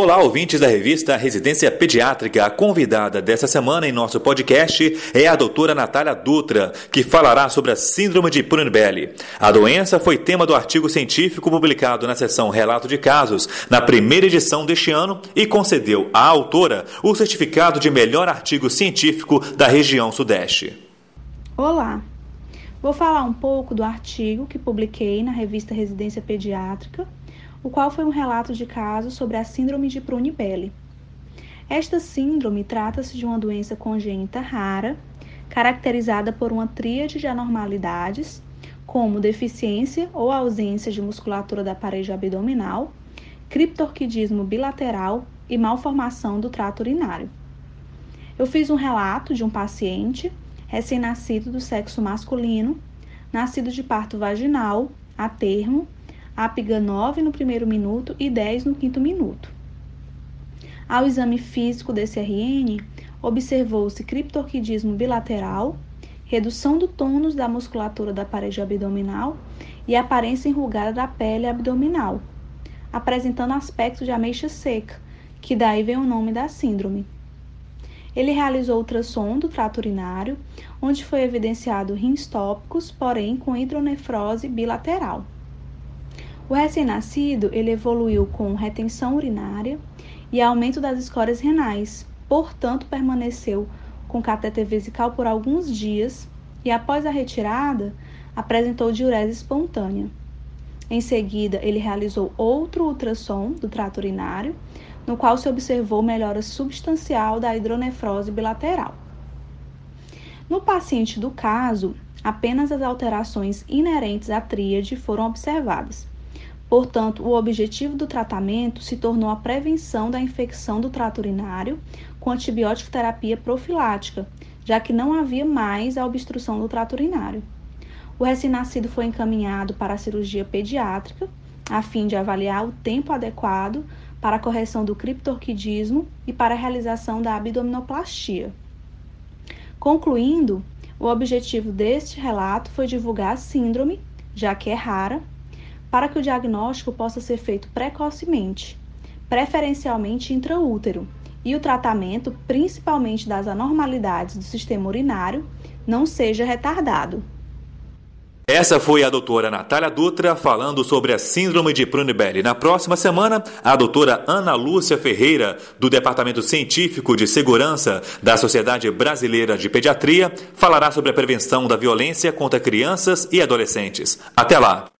Olá, ouvintes da revista Residência Pediátrica. A convidada dessa semana em nosso podcast é a doutora Natália Dutra, que falará sobre a Síndrome de Prunibelli. A doença foi tema do artigo científico publicado na seção Relato de Casos, na primeira edição deste ano, e concedeu à autora o certificado de melhor artigo científico da região Sudeste. Olá! Vou falar um pouco do artigo que publiquei na revista Residência Pediátrica o qual foi um relato de caso sobre a síndrome de Prunibelli. Esta síndrome trata-se de uma doença congênita rara, caracterizada por uma tríade de anormalidades, como deficiência ou ausência de musculatura da parede abdominal, criptorquidismo bilateral e malformação do trato urinário. Eu fiz um relato de um paciente recém-nascido do sexo masculino, nascido de parto vaginal, a termo, APGA 9 no primeiro minuto e 10 no quinto minuto. Ao exame físico desse RN, observou-se criptorquidismo bilateral, redução do tônus da musculatura da parede abdominal e aparência enrugada da pele abdominal, apresentando aspecto de ameixa seca, que daí vem o nome da síndrome. Ele realizou ultrassom do trato urinário, onde foi evidenciado rins tópicos, porém com hidronefrose bilateral. O recém-nascido ele evoluiu com retenção urinária e aumento das escórias renais, portanto permaneceu com catéter vesical por alguns dias e após a retirada apresentou diurese espontânea. Em seguida, ele realizou outro ultrassom do trato urinário, no qual se observou melhora substancial da hidronefrose bilateral. No paciente do caso, apenas as alterações inerentes à tríade foram observadas, Portanto, o objetivo do tratamento se tornou a prevenção da infecção do trato urinário com antibiótico terapia profilática, já que não havia mais a obstrução do trato urinário. O recém-nascido foi encaminhado para a cirurgia pediátrica, a fim de avaliar o tempo adequado para a correção do criptorquidismo e para a realização da abdominoplastia. Concluindo, o objetivo deste relato foi divulgar a síndrome, já que é rara, para que o diagnóstico possa ser feito precocemente, preferencialmente intraútero, e o tratamento, principalmente das anormalidades do sistema urinário, não seja retardado. Essa foi a doutora Natália Dutra falando sobre a síndrome de Prunibelli. Na próxima semana, a doutora Ana Lúcia Ferreira, do Departamento Científico de Segurança da Sociedade Brasileira de Pediatria, falará sobre a prevenção da violência contra crianças e adolescentes. Até lá!